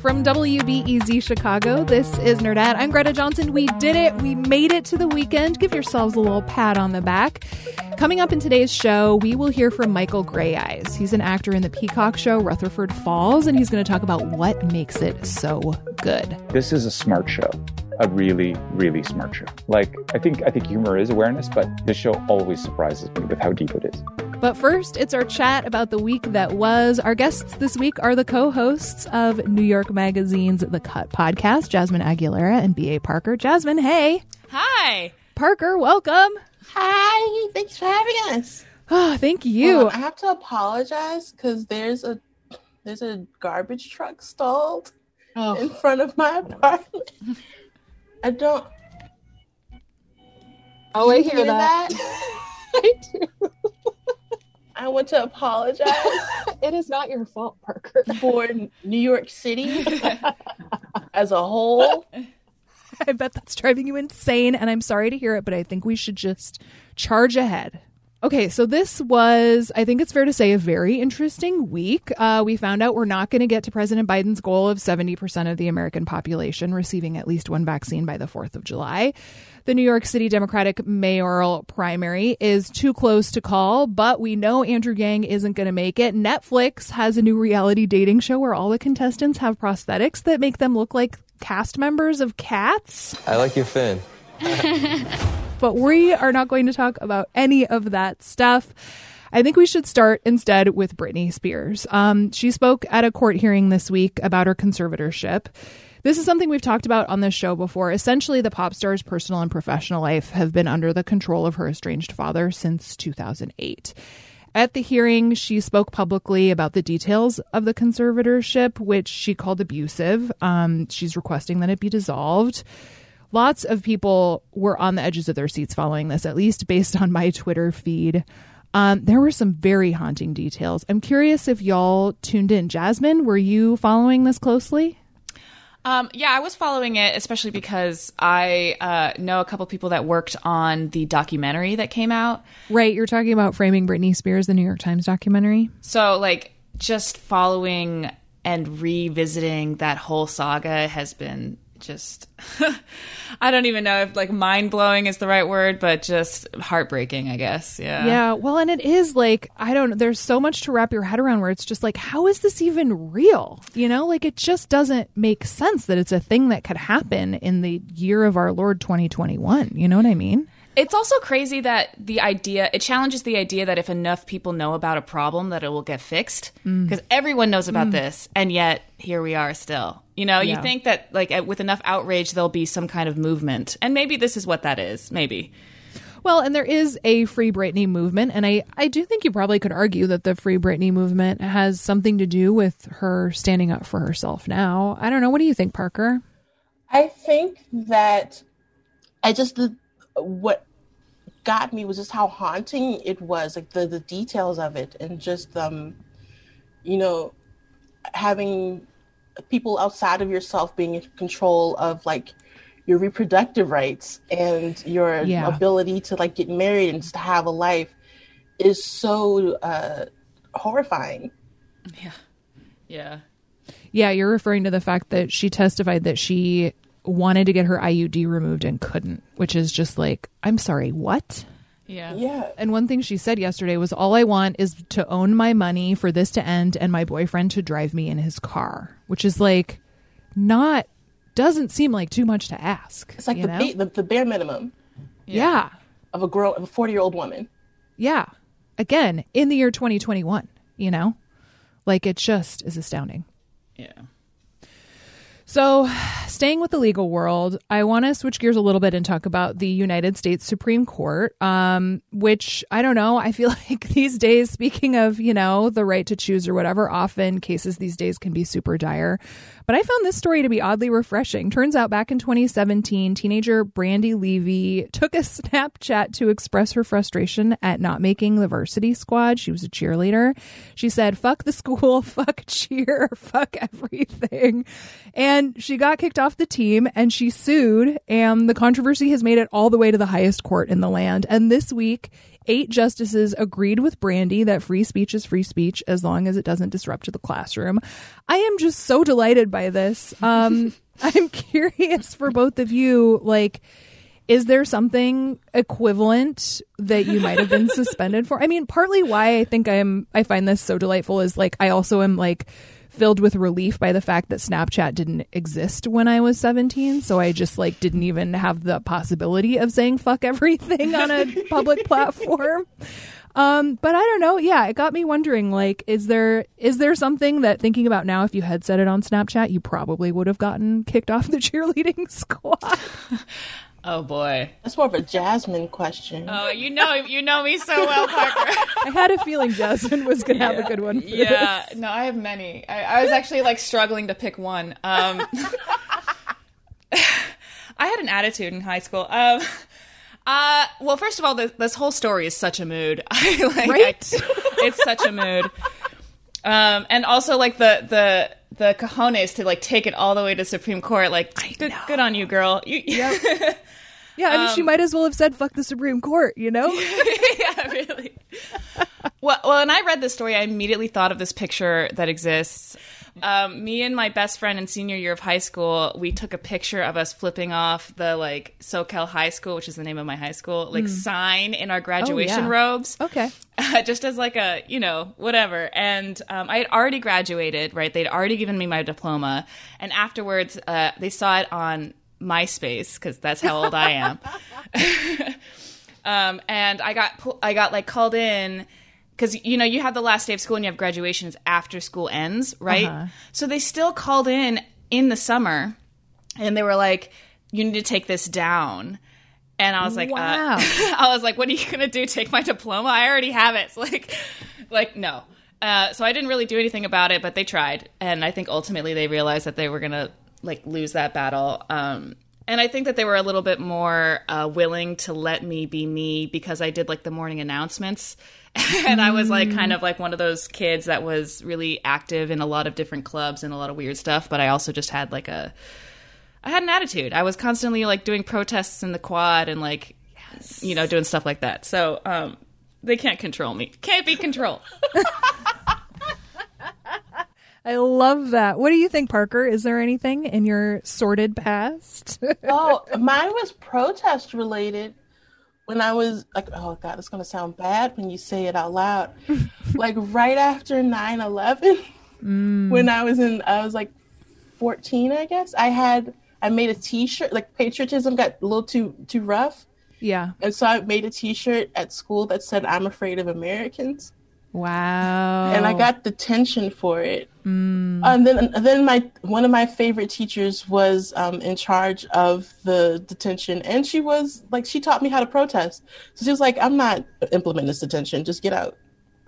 From WBEZ Chicago, this is Nerdette. I'm Greta Johnson. We did it. We made it to the weekend. Give yourselves a little pat on the back. Coming up in today's show, we will hear from Michael Greyeyes. He's an actor in the Peacock show Rutherford Falls, and he's going to talk about what makes it so good. This is a smart show a really, really smart show. Like I think I think humor is awareness, but this show always surprises me with how deep it is. But first, it's our chat about the week that was. Our guests this week are the co-hosts of New York Magazine's The Cut podcast, Jasmine Aguilera and B.A. Parker. Jasmine, hey. Hi. Parker, welcome. Hi. Thanks for having us. Oh, thank you. Um, I have to apologize because there's a there's a garbage truck stalled oh. in front of my apartment. I don't. Oh, I hear, hear that. that? I do. I want to apologize. it is not your fault, Parker. For New York City as a whole. I bet that's driving you insane, and I'm sorry to hear it, but I think we should just charge ahead. Okay, so this was, I think it's fair to say, a very interesting week. Uh, we found out we're not going to get to President Biden's goal of 70% of the American population receiving at least one vaccine by the 4th of July. The New York City Democratic mayoral primary is too close to call, but we know Andrew Yang isn't going to make it. Netflix has a new reality dating show where all the contestants have prosthetics that make them look like cast members of cats. I like your fin. but we are not going to talk about any of that stuff. I think we should start instead with Britney Spears. Um, she spoke at a court hearing this week about her conservatorship. This is something we've talked about on this show before. Essentially, the pop star's personal and professional life have been under the control of her estranged father since 2008. At the hearing, she spoke publicly about the details of the conservatorship, which she called abusive. Um, she's requesting that it be dissolved lots of people were on the edges of their seats following this, at least based on my Twitter feed. Um, there were some very haunting details. I'm curious if y'all tuned in. Jasmine, were you following this closely? Um, yeah, I was following it, especially because I uh, know a couple people that worked on the documentary that came out. Right, you're talking about framing Britney Spears, the New York Times documentary. So, like, just following and revisiting that whole saga has been just I don't even know if like mind blowing is the right word, but just heartbreaking, I guess. Yeah. Yeah. Well, and it is like, I don't there's so much to wrap your head around where it's just like, how is this even real? You know, like it just doesn't make sense that it's a thing that could happen in the year of our Lord 2021. You know what I mean? It's also crazy that the idea it challenges the idea that if enough people know about a problem that it will get fixed because mm. everyone knows about mm. this and yet here we are still. You know, yeah. you think that like with enough outrage there'll be some kind of movement. And maybe this is what that is. Maybe. Well, and there is a Free Britney movement, and I, I do think you probably could argue that the Free Britney movement has something to do with her standing up for herself now. I don't know. What do you think, Parker? I think that I just what got me was just how haunting it was, like the the details of it, and just um, you know, having people outside of yourself being in control of like your reproductive rights and your yeah. ability to like get married and just have a life is so uh, horrifying. Yeah. Yeah. Yeah, you're referring to the fact that she testified that she wanted to get her IUD removed and couldn't, which is just like, I'm sorry, what? Yeah. Yeah. And one thing she said yesterday was all I want is to own my money for this to end and my boyfriend to drive me in his car, which is like not doesn't seem like too much to ask. It's like the, ba- the, the bare minimum. Yeah. yeah. Of a girl of a 40-year-old woman. Yeah. Again, in the year 2021, you know? Like it just is astounding. Yeah. So, staying with the legal world, I want to switch gears a little bit and talk about the United States Supreme Court, um, which I don't know. I feel like these days, speaking of, you know, the right to choose or whatever, often cases these days can be super dire. But I found this story to be oddly refreshing. Turns out back in 2017, teenager Brandi Levy took a Snapchat to express her frustration at not making the varsity squad. She was a cheerleader. She said, fuck the school, fuck cheer, fuck everything. And she got kicked off the team and she sued. And the controversy has made it all the way to the highest court in the land. And this week, eight justices agreed with Brandi that free speech is free speech as long as it doesn't disrupt the classroom. I am just so delighted by this. Um, I'm curious for both of you, like, is there something equivalent that you might have been suspended for? I mean, partly why I think I'm I find this so delightful is like I also am like filled with relief by the fact that Snapchat didn't exist when I was 17. So I just like didn't even have the possibility of saying fuck everything on a public platform. Um, but I don't know. Yeah, it got me wondering. Like, is there is there something that thinking about now? If you had said it on Snapchat, you probably would have gotten kicked off the cheerleading squad. Oh boy, that's more of a Jasmine question. Oh, you know, you know me so well, Parker. I had a feeling Jasmine was going to yeah. have a good one. yeah, this. no, I have many. I, I, was actually like struggling to pick one. Um, I had an attitude in high school. Um, uh, well, first of all, this, this, whole story is such a mood. I, like, right? I, it's such a mood. Um, and also like the the the cojones to like take it all the way to Supreme Court. Like, good, good on you, girl. You, yep. Yeah, I mean, um, she might as well have said "fuck the Supreme Court," you know? yeah, really. well, well, when I read this story, I immediately thought of this picture that exists. Um, me and my best friend in senior year of high school, we took a picture of us flipping off the like Soquel High School, which is the name of my high school, like mm. sign in our graduation oh, yeah. robes. Okay. Uh, just as like a, you know, whatever. And um, I had already graduated, right? They'd already given me my diploma. And afterwards, uh, they saw it on MySpace because that's how old I am. um, and I got I got like called in because you know you have the last day of school and you have graduations after school ends, right? Uh-huh. So they still called in in the summer, and they were like, "You need to take this down." And I was like, uh, wow. Uh, I was like, what are you gonna do? Take my diploma? I already have it. So like, like no. Uh, so I didn't really do anything about it, but they tried, and I think ultimately they realized that they were gonna like lose that battle. Um, and I think that they were a little bit more uh, willing to let me be me because I did like the morning announcements. and I was like kind of like one of those kids that was really active in a lot of different clubs and a lot of weird stuff, but I also just had like a I had an attitude. I was constantly like doing protests in the quad and like yes. you know doing stuff like that. So um they can't control me. Can't be controlled. I love that. What do you think, Parker? Is there anything in your sordid past? oh, mine was protest related. When I was like, oh God, it's going to sound bad when you say it out loud. like right after 9 11, mm. when I was in, I was like 14, I guess, I had, I made a t shirt, like patriotism got a little too, too rough. Yeah. And so I made a t shirt at school that said, I'm afraid of Americans. Wow. And I got detention for it. Mm. And then then my one of my favorite teachers was um, in charge of the detention and she was like she taught me how to protest. So she was like, I'm not implementing this detention, just get out.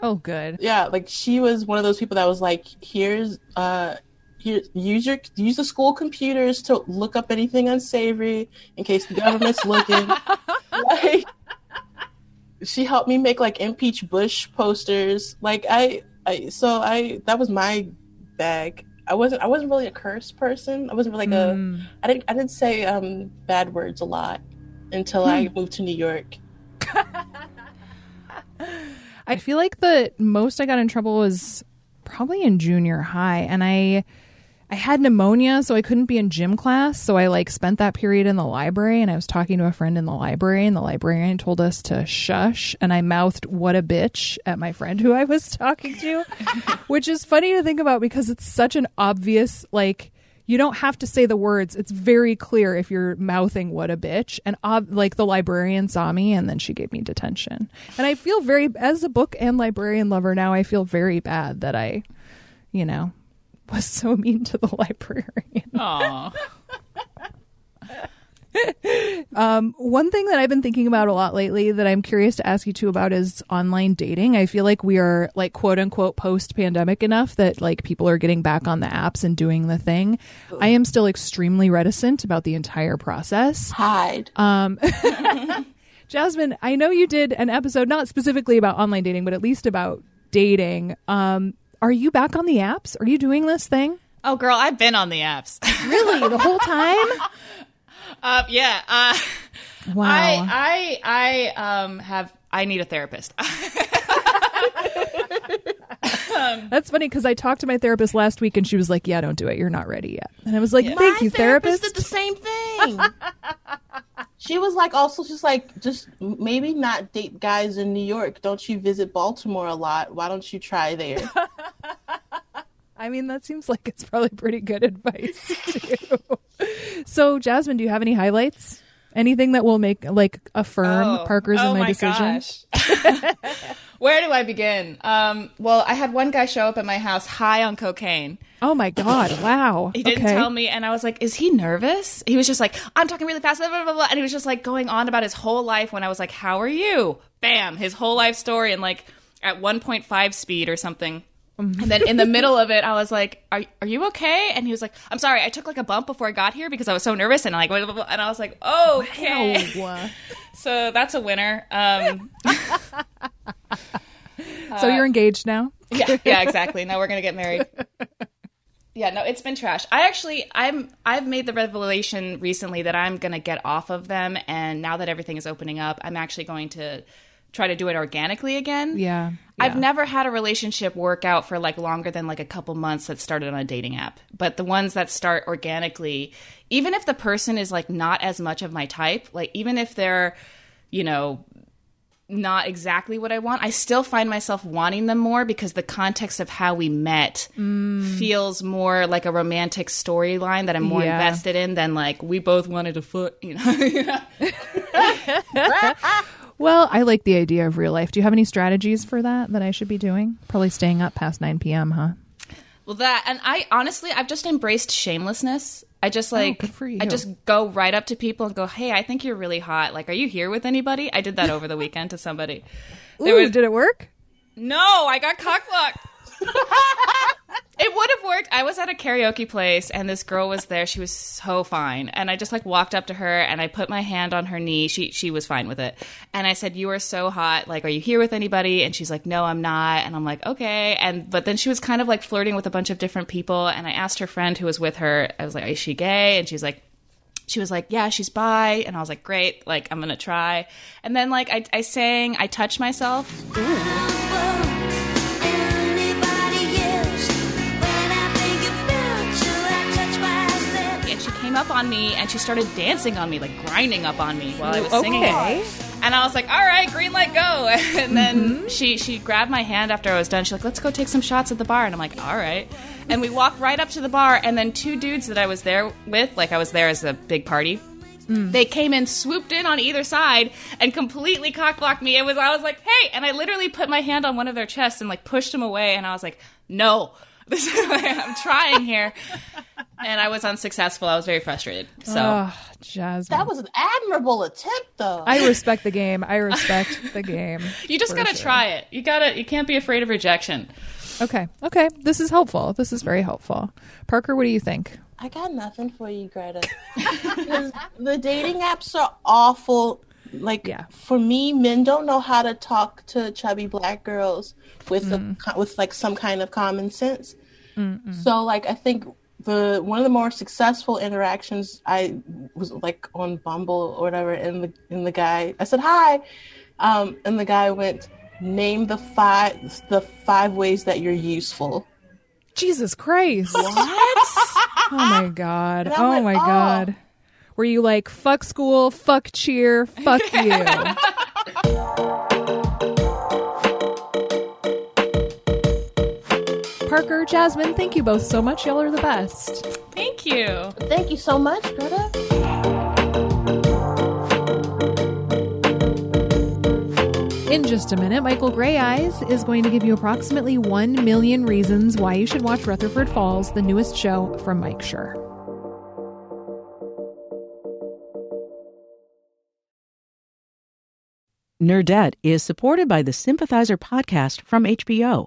Oh good. Yeah, like she was one of those people that was like, here's uh here use your use the school computers to look up anything unsavory in case the government's looking. like she helped me make like impeach Bush posters. Like I, I so I that was my bag. I wasn't I wasn't really a curse person. I wasn't really like mm. a I didn't I didn't say um bad words a lot until I hmm. moved to New York. I feel like the most I got in trouble was probably in junior high and I I had pneumonia, so I couldn't be in gym class. So I like spent that period in the library and I was talking to a friend in the library and the librarian told us to shush and I mouthed what a bitch at my friend who I was talking to, which is funny to think about because it's such an obvious like you don't have to say the words. It's very clear if you're mouthing what a bitch. And ob- like the librarian saw me and then she gave me detention. And I feel very as a book and librarian lover now I feel very bad that I you know was so mean to the librarian. Aw. Um, one thing that I've been thinking about a lot lately that I'm curious to ask you two about is online dating. I feel like we are like quote unquote post pandemic enough that like people are getting back on the apps and doing the thing. I am still extremely reticent about the entire process. Hide. Um, Jasmine, I know you did an episode not specifically about online dating, but at least about dating. Um, are you back on the apps? Are you doing this thing? Oh, girl, I've been on the apps. Really, the whole time? uh, yeah. Uh, Wow. I, I, I um, have. I need a therapist. Um, That's funny because I talked to my therapist last week and she was like, "Yeah, don't do it. You're not ready yet." And I was like, My "Thank you, therapist." did the same thing. she was like, also just like, just maybe not date guys in New York. Don't you visit Baltimore a lot? Why don't you try there? I mean, that seems like it's probably pretty good advice too. so, Jasmine, do you have any highlights? Anything that will make like affirm Parker's oh in my, my decision? gosh. Where do I begin? Um, well, I had one guy show up at my house high on cocaine. Oh my god! Wow. He didn't okay. tell me, and I was like, "Is he nervous?" He was just like, "I'm talking really fast," blah, blah, blah, blah. and he was just like going on about his whole life. When I was like, "How are you?" Bam, his whole life story, and like at 1.5 speed or something. Mm-hmm. And then in the middle of it, I was like, "Are are you okay?" And he was like, "I'm sorry, I took like a bump before I got here because I was so nervous." And like, blah, blah, blah. and I was like, "Oh, "Okay." Wow. So that's a winner. Um, so you're engaged now? yeah, yeah, exactly. Now we're gonna get married. Yeah, no, it's been trash. I actually, I'm, I've made the revelation recently that I'm gonna get off of them, and now that everything is opening up, I'm actually going to try to do it organically again. Yeah. I've never had a relationship work out for like longer than like a couple months that started on a dating app. But the ones that start organically, even if the person is like not as much of my type, like even if they're, you know, not exactly what I want, I still find myself wanting them more because the context of how we met mm. feels more like a romantic storyline that I'm more Yeah. invested in than like we both wanted a foot, you know. Well, I like the idea of real life. Do you have any strategies for that that I should be doing? Probably staying up past 9 p.m., huh? Well, that and I honestly, I've just embraced shamelessness. I just oh, like, Oh, for you. I just go right up to people and go, "Hey, I think you're really hot. Like, are you here with anybody?" I did that over the weekend to somebody. Ooh, was- did it work? No, I got cock cockblocked. it would have worked. I was at a karaoke place and this girl was there. She was so fine. And I just like walked up to her and I put my hand on her knee. She she was fine with it. And I said, "You are so hot. Like, are you here with anybody?" And she's like, "No, I'm not." And I'm like, "Okay." And but then she was kind of like flirting with a bunch of different people and I asked her friend who was with her. I was like, "Is she gay?" And she's like, she was like, "Yeah, she's bi," and I was like, "Great, like I'm gonna try." And then like I, I sang, I touched myself, and up on me and she started dancing on me, like grinding up on me while I was singing Okay. it. And I was like, "All right, green light, go!" And then mm-hmm. she she grabbed my hand after I was done. She's like, "Let's go take some shots at the bar." And I'm like, "All right." And we walked right up to the bar, and then two dudes that I was there with, like I was there as a big party. Mm. They came in, swooped in on either side, and completely cockblocked me. It was I was like, "Hey!" And I literally put my hand on one of their chests and like pushed them away. And I was like, "No, this is, I'm trying here." And I was unsuccessful. I was very frustrated. So Oh, Jasmine. that was an admirable attempt, though. I respect the game. I respect the game. you just gotta sure. try it. You gotta. You can't be afraid of rejection. Okay. Okay. This is helpful. This is very helpful. Parker, what do you think? I got nothing for you, Greta. 'Cause the dating apps are awful. Like Yeah. for me, men don't know how to talk to chubby black girls with a, mm. with like some kind of common sense. So like I think the one of the more successful interactions I was like on Bumble or whatever, and the and the guy I said hi, um, and the guy went name the five the five ways that you're useful. Jesus Christ. What? oh my God. Oh went, my "Oh." God. Were you like, fuck school, fuck cheer, fuck you? Parker, Jasmine, thank you both so much. Y'all are the best. Thank you. Thank you so much, Greta. In just a minute, Michael Greyeyes is going to give you approximately 1 million reasons why you should watch Rutherford Falls, the newest show from Mike Schur. Nerdette is supported by the Sympathizer podcast from HBO.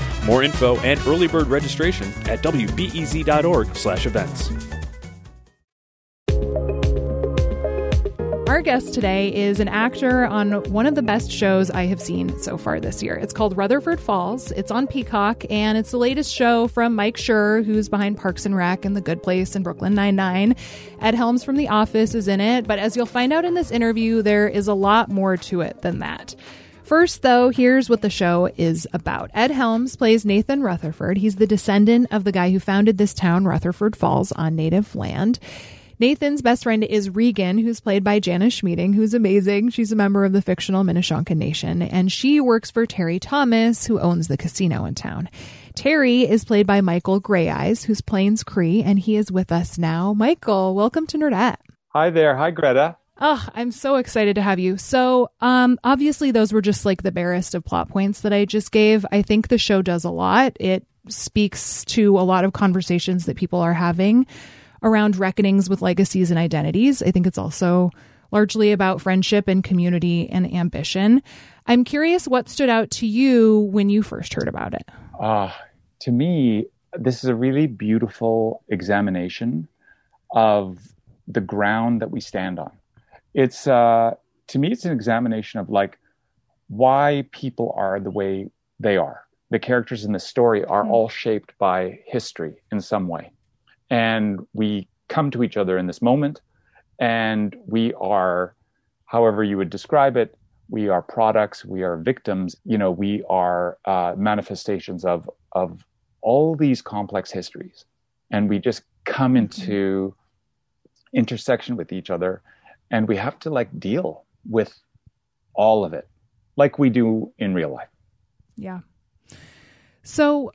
More info and early bird registration at wbez.org/events. Our guest today is an actor on one of the best shows I have seen so far this year. It's called Rutherford Falls. It's on Peacock, and it's the latest show from Mike Schur, who's behind Parks and Rec and The Good Place and Brooklyn Nine-Nine. Ed Helms from The Office is in it, but as you'll find out in this interview, there is a lot more to it than that. First, though, here's what the show is about. Ed Helms plays Nathan Rutherford. He's the descendant of the guy who founded this town, Rutherford Falls, on native land. Nathan's best friend is Regan, who's played by Jana Schmieding, who's amazing. She's a member of the fictional Minishonka Nation, and she works for Terry Thomas, who owns the casino in town. Terry is played by Michael Greyeyes, who's Plains Cree, and he is with us now. Michael, welcome to Nerdette. Hi there. Hi, Greta. Oh, I'm so excited to have you. So, um, obviously, those were just like the barest of plot points that I just gave. I think the show does a lot. It speaks to a lot of conversations that people are having around reckonings with legacies and identities. I think it's also largely about friendship and community and ambition. I'm curious what stood out to you when you first heard about it. Uh, to me, this is a really beautiful examination of the ground that we stand on. It's uh, to me, it's an examination of like why people are the way they are. The characters in the story are mm-hmm. all shaped by history in some way and we come to each other in this moment and we are however you would describe it we are products we are victims you know we are uh, manifestations of of all these complex histories and we just come mm-hmm. into intersection with each other and we have to like deal with all of it like we do in real life yeah so,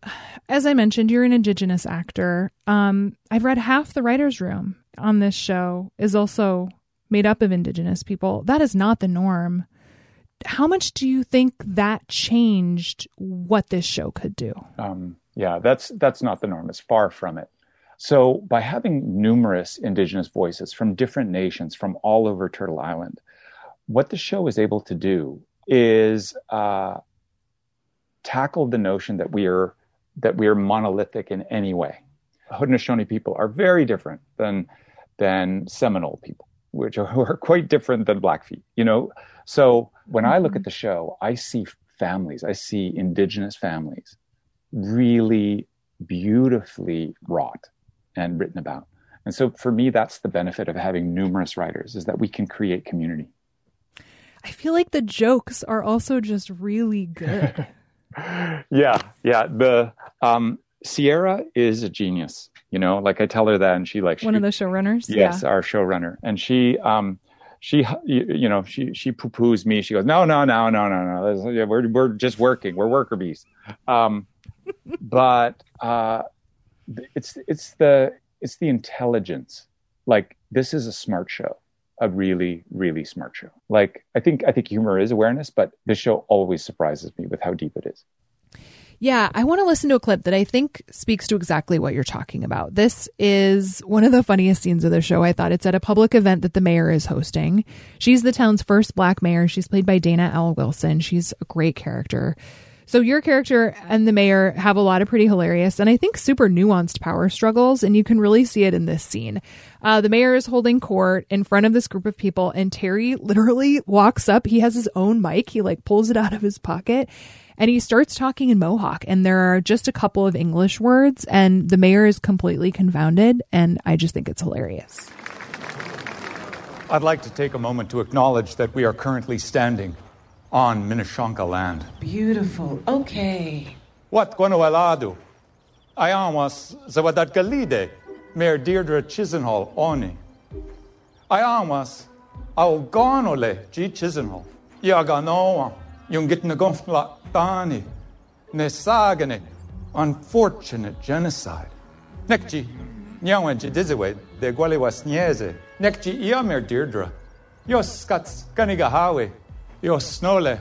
as I mentioned, you're an Indigenous actor. Um, I've read half the writer's room on this show is also made up of Indigenous people. That is not the norm. How much do you think that changed what this show could do? Um, yeah, that's that's not the norm. It's far from it. So, by having numerous Indigenous voices from different nations from all over Turtle Island, what the show is able to do is uh, tackled the notion that we are that we are monolithic in any way. Haudenosaunee people are very different than than Seminole people, which are, are quite different than Blackfeet. You know, so when mm-hmm. I look at the show, I see families, I see indigenous families, really beautifully wrought and written about. And so for me, that's the benefit of having numerous writers is that we can create community. I feel like the jokes are also just really good. yeah, yeah. The um, Sierra is a genius. You know, like I tell her that, and she like one of the showrunners. Yes, yeah. our showrunner, and she um, she you, you know she she poo poos me. She goes, no, no, no, no, no, no. We're we're just working. We're worker bees. Um, but uh, it's it's the it's the intelligence. Like this is a smart show a really really smart show like i think i think humor is awareness but this show always surprises me with how deep it is yeah, I want to listen to a clip that I think speaks to exactly what you're talking about. This is one of the funniest scenes of the show. I thought it's at a public event that the mayor is hosting. She's the town's first black mayor. She's played by Dana L. Wilson. She's a great character. So your character and the mayor have a lot of pretty hilarious and I think super nuanced power struggles, and you can really see it in this scene. Uh, the mayor is holding court in front of this group of people, and Terry literally walks up. He has his own mic. He like pulls it out of his pocket and he starts talking in Mohawk, and there are just a couple of English words, and the mayor is completely confounded, and I just think it's hilarious. I'd like to take a moment to acknowledge that we are currently standing on Minishonka land. Beautiful. Okay. What Guanualadu? Ayamas Zawadat Galide, Mayor Deirdre Chisenhall, Oni. Ayamas Auganole G Chisenhall. Yaganoa, yung gitnagomla tani. Nesagane, unfortunate genocide. Nekji, nyawanji diziwe, de gwaliwas nyeze. Nekji iamer Deirdre. Yo skats ganigahawe. Yo snole.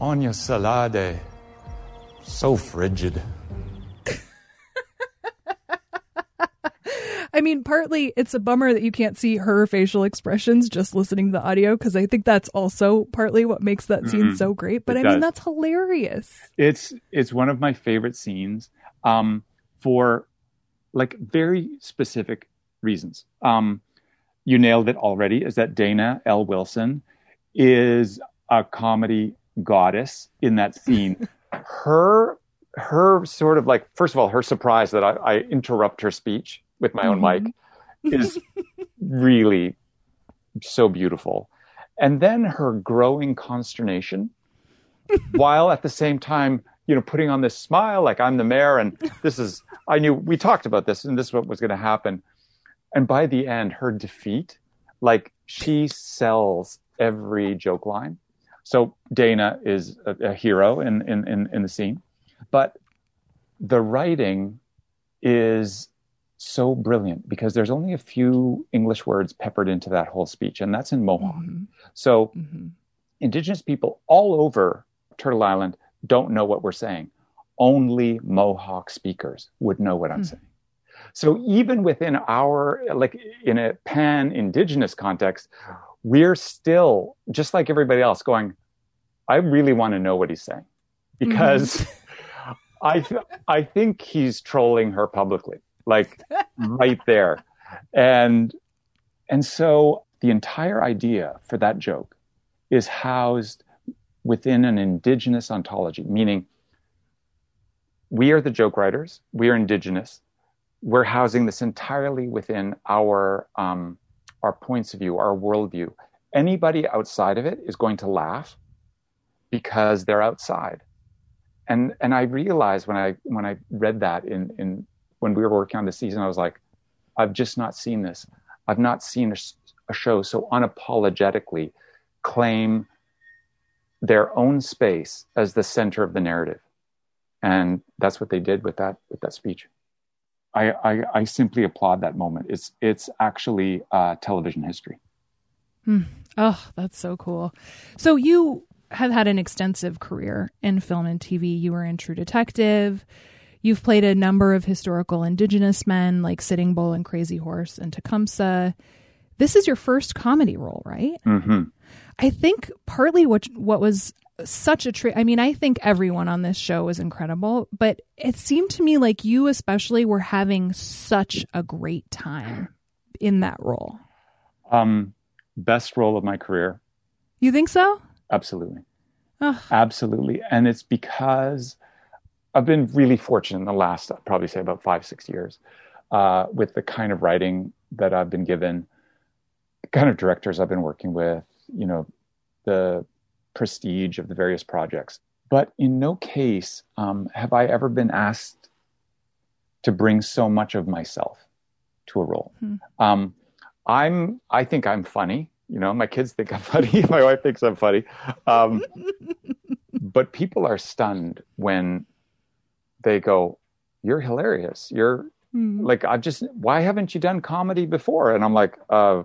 Onya salade. So frigid. I mean, partly it's a bummer that you can't see her facial expressions just listening to the audio because I think that's also partly what makes that scene mm-hmm. so great. But it I does. mean, that's hilarious. It's it's one of my favorite scenes um, for like very specific reasons. Um, you nailed it already. Is that Dana L. Wilson is a comedy goddess in that scene. her her sort of like first of all her surprise that I, I interrupt her speech with my own mm-hmm. mic is really so beautiful. And then her growing consternation while at the same time, you know, putting on this smile like I'm the mayor and this is, I knew we talked about this and this is what was going to happen. And by the end, her defeat, like she sells every joke line. So Dana is a, a hero in, in, in, in the scene, but the writing is so brilliant because there's only a few English words peppered into that whole speech, and that's in Mohawk. Mm-hmm. So, mm-hmm. Indigenous people all over Turtle Island don't know what we're saying. Only Mohawk speakers would know what I'm mm-hmm. saying. So, even within our, like in a pan Indigenous context, we're still, just like everybody else, going, I really want to know what he's saying because. Mm-hmm. I th- I think he's trolling her publicly like right there. And and so the entire idea for that joke is housed within an indigenous ontology, meaning we are the joke writers, we are indigenous. We're housing this entirely within our um, our points of view, our worldview. Anybody outside of it is going to laugh because they're outside. And and I realized when I when I read that in in when we were working on the season, I was like, I've just not seen this. I've not seen a, a show so unapologetically claim their own space as the center of the narrative. And that's what they did with that with that speech. I, I, I simply applaud that moment. It's it's actually uh, television history. Hmm. Oh, that's so cool. So you have had an extensive career in film and TV. You were in True Detective. You've played a number of historical indigenous men like Sitting Bull and Crazy Horse and Tecumseh. This is your first comedy role, right? Mm-hmm. I think partly what what was such a treat. I mean, I think everyone on this show was incredible, but it seemed to me like you especially were having such a great time in that role. Um, best role of my career. You think so? Absolutely. Absolutely. And it's because I've been really fortunate in the last, I'd probably say about five, six years, uh, with the kind of writing that I've been given, the kind of directors I've been working with, you know, the prestige of the various projects. But in no case um, have I ever been asked to bring so much of myself to a role. Hmm. Um, I'm, I think I'm funny. You know, my kids think I'm funny. my wife thinks I'm funny. Um, but people are stunned when they go, "You're hilarious. You're mm. like I just why haven't you done comedy before?" And I'm like, "Uh,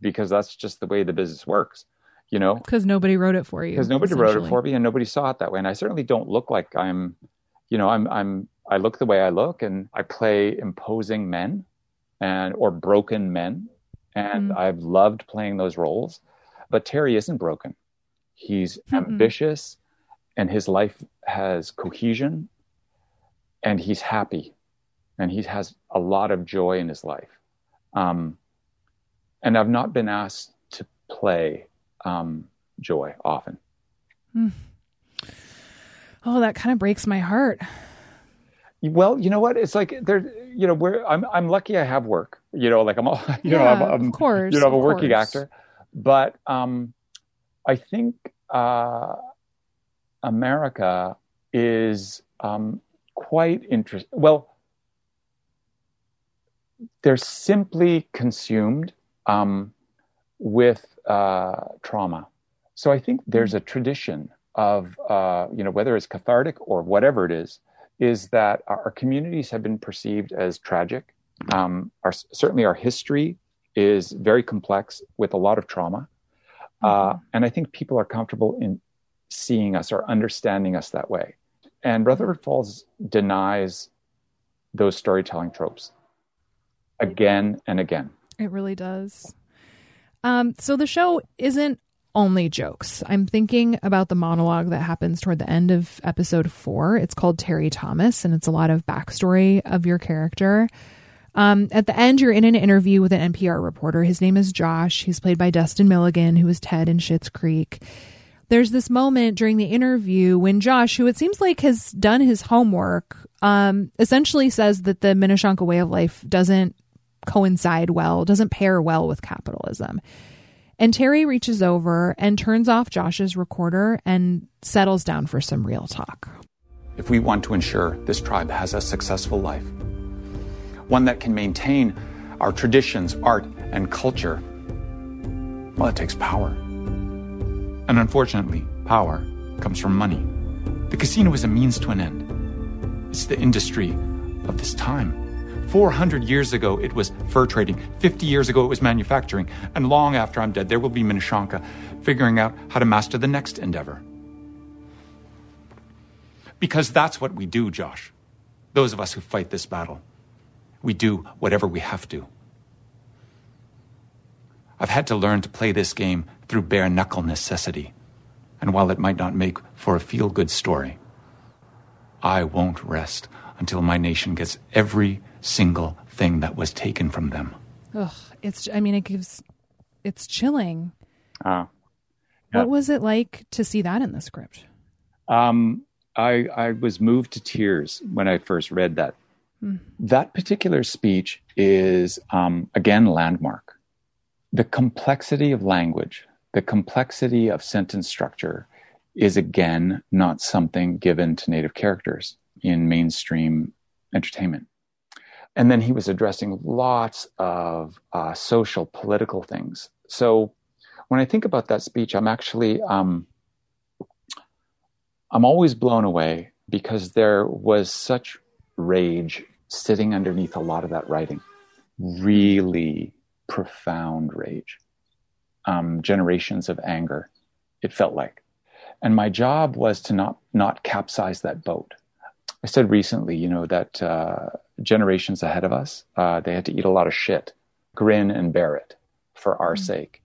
because that's just the way the business works." You know, because nobody wrote it for you. Because nobody wrote it for me, and nobody saw it that way. And I certainly don't look like I'm, you know, I'm I'm I look the way I look, and I play imposing men, and or broken men, and mm. I've loved playing those roles. But Terry isn't broken. He's mm ambitious, and his life has cohesion and he's happy and he has a lot of joy in his life. Um, and I've not been asked to play um, joy often. Mm. Oh, that kind of breaks my heart. Well, you know what? It's like there. You know, where I'm. I'm lucky. I have work. You know, like I'm. All, you yeah, know, I'm, I'm. Of course. You know, I'm a working course. actor, but um, I think uh, America is um, quite interesting. Well, they're simply consumed um, with uh, trauma. So I think there's a tradition of, uh, you know, whether it's cathartic or whatever it is, is that our communities have been perceived as tragic. Um, our, certainly, our history is very complex with a lot of trauma. Uh, mm-hmm. and I think people are comfortable in seeing us or understanding us that way. And Rutherford Falls denies those storytelling tropes again and again. It really does. Um, so the show isn't only jokes. I'm thinking about the monologue that happens toward the end of episode four. It's called Terry Thomas, and it's a lot of backstory of your character. Um, at the end, you're in an interview with an NPR reporter. His name is Josh. He's played by Dustin Milligan, who is Ted in Schitt's Creek. There's this moment during the interview when Josh, who it seems like has done his homework, um, essentially says that the Minishonka way of life doesn't coincide well, doesn't pair well with capitalism. And Terry reaches over and turns off Josh's recorder and settles down for some real talk. If we want to ensure this tribe has a successful life, one that can maintain our traditions, art, and culture, well, it takes power. And unfortunately, power comes from money. The casino is a means to an end. It's the industry of this time. 400 years ago, it was fur trading. 50 years ago, it was manufacturing. And long after I'm dead, there will be Minishonka figuring out how to master the next endeavor. Because that's what we do, Josh. Those of us who fight this battle. We do whatever we have to. I've had to learn to play this game through bare knuckle necessity. And while it might not make for a feel good story, I won't rest until my nation gets every single thing that was taken from them. Ugh, it's. I mean, it gives. It's chilling. Uh, yeah. What was it like to see that in the script? Um, I I was moved to tears when I first read that. Mm. That particular speech is um, again landmark. The complexity of language, the complexity of sentence structure, is again not something given to native characters in mainstream entertainment. And then he was addressing lots of uh, social, political things. So when I think about that speech, I'm actually um, I'm always blown away because there was such rage sitting underneath a lot of that writing, really profound rage, um, generations of anger. It felt like, and my job was to not not capsize that boat. I said recently, you know, that uh, generations ahead of us, uh, they had to eat a lot of shit, grin and bear it for our mm-hmm. sake.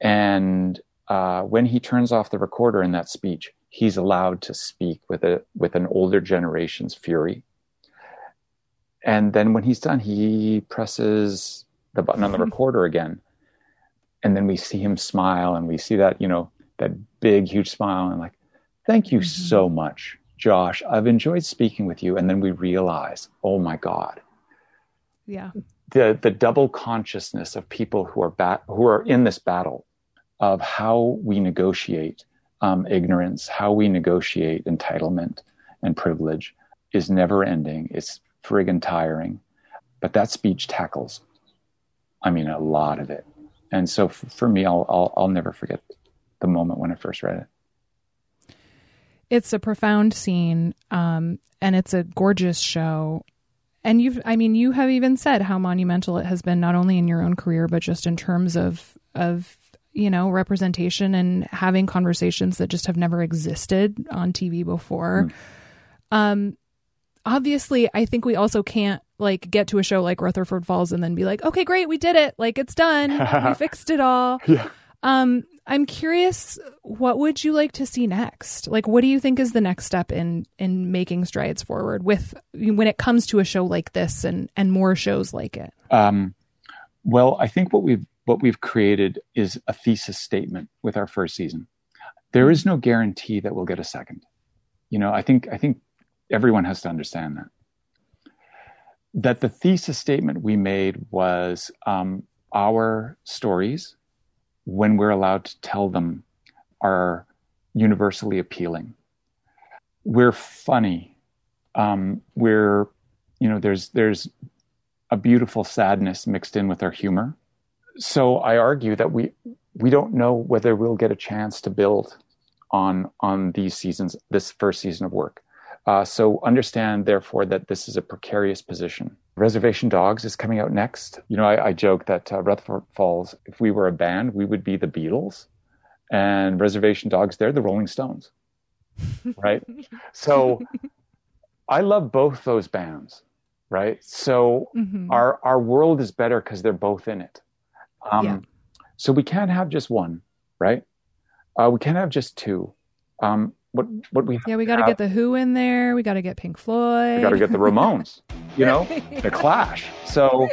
And uh, when he turns off the recorder in that speech, he's allowed to speak with a with an older generation's fury. And then when he's done, he presses the button on the mm-hmm. recorder again, and then we see him smile, and we see that you know that big, huge smile, and like, thank you mm-hmm. so much Josh, I've enjoyed speaking with you. And then we realize, oh my God. Yeah. The, the double consciousness of people who are, bat- who are in this battle of how we negotiate um, ignorance, how we negotiate entitlement and privilege is never ending. It's friggin' tiring. But that speech tackles, I mean, a lot of it. And so for, for me, I'll, I'll, I'll never forget the moment when I first read it it's a profound scene um, and it's a gorgeous show. And you've i mean you have even said how monumental it has been not only in your own career but just in terms of of you know representation and having conversations that just have never existed on tv before. Mm. um obviously i think we also can't like get to a show like rutherford falls and then be like okay great we did it. Like it's done. We fixed it all. Yeah. um I'm curious, what would you like to see next? Like, what do you think is the next step in in making strides forward with when it comes to a show like this and and more shows like it? Um, well, I think what we've what we've created is a thesis statement with our first season. There is no guarantee that we'll get a second. You know, I think I think everyone has to understand that. That the thesis statement we made was um, our stories when we're allowed to tell them, are universally appealing. We're funny. Um, we're, you know, there's there's a beautiful sadness mixed in with our humor. So I argue that we we don't know whether we'll get a chance to build on on these seasons, this first season of work. Uh, so understand, therefore, that this is a precarious position. Reservation Dogs is coming out next. You know, I, I joke that uh, Rutherford Falls, if we were a band, we would be the Beatles, and Reservation Dogs, they're the Rolling Stones, right? so I love both those bands, right? So mm-hmm. our our world is better because they're both in it. Um, yeah. So we can't have just one, right? Uh, we can't have just two. Um, what what we yeah we got to get the Who in there. We got to get Pink Floyd. We got to get the Ramones. you know, the Clash. So,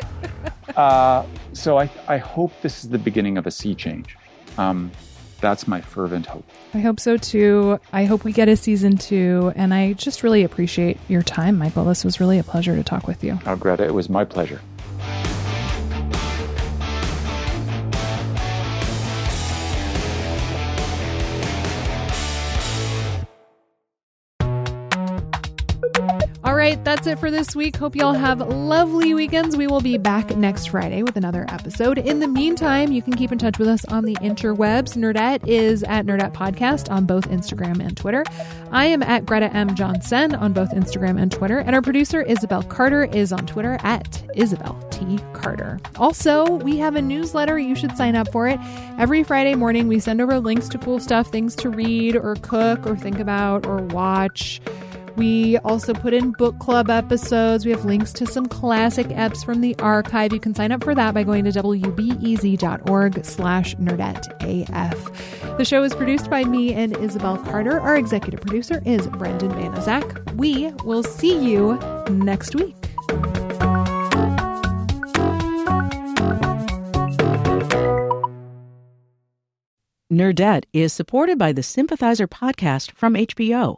uh, so I I hope this is the beginning of a sea change. Um, that's my fervent hope. I hope so too. I hope we get a season two, and I just really appreciate your time, Michael. This was really a pleasure to talk with you. Oh, Greta, it was my pleasure. That's it for this week. Hope y'all have lovely weekends. We will be back next Friday with another episode. In the meantime, you can keep in touch with us on the interwebs. Nerdette is at Nerdette Podcast on both Instagram and Twitter. I am at Greta M. Johnson on both Instagram and Twitter. And our producer, Isabel Carter, is on Twitter at Isabel T. Carter. Also, we have a newsletter. You should sign up for it. Every Friday morning, we send over links to cool stuff, things to read or cook or think about or watch. We also put in book club episodes. We have links to some classic eps from the archive. You can sign up for that by going to wbez.org slash nerdetteaf. The show is produced by me and Isabel Carter. Our executive producer is Brendan Banaszak. We will see you next week. Nerdette is supported by the Sympathizer podcast from HBO.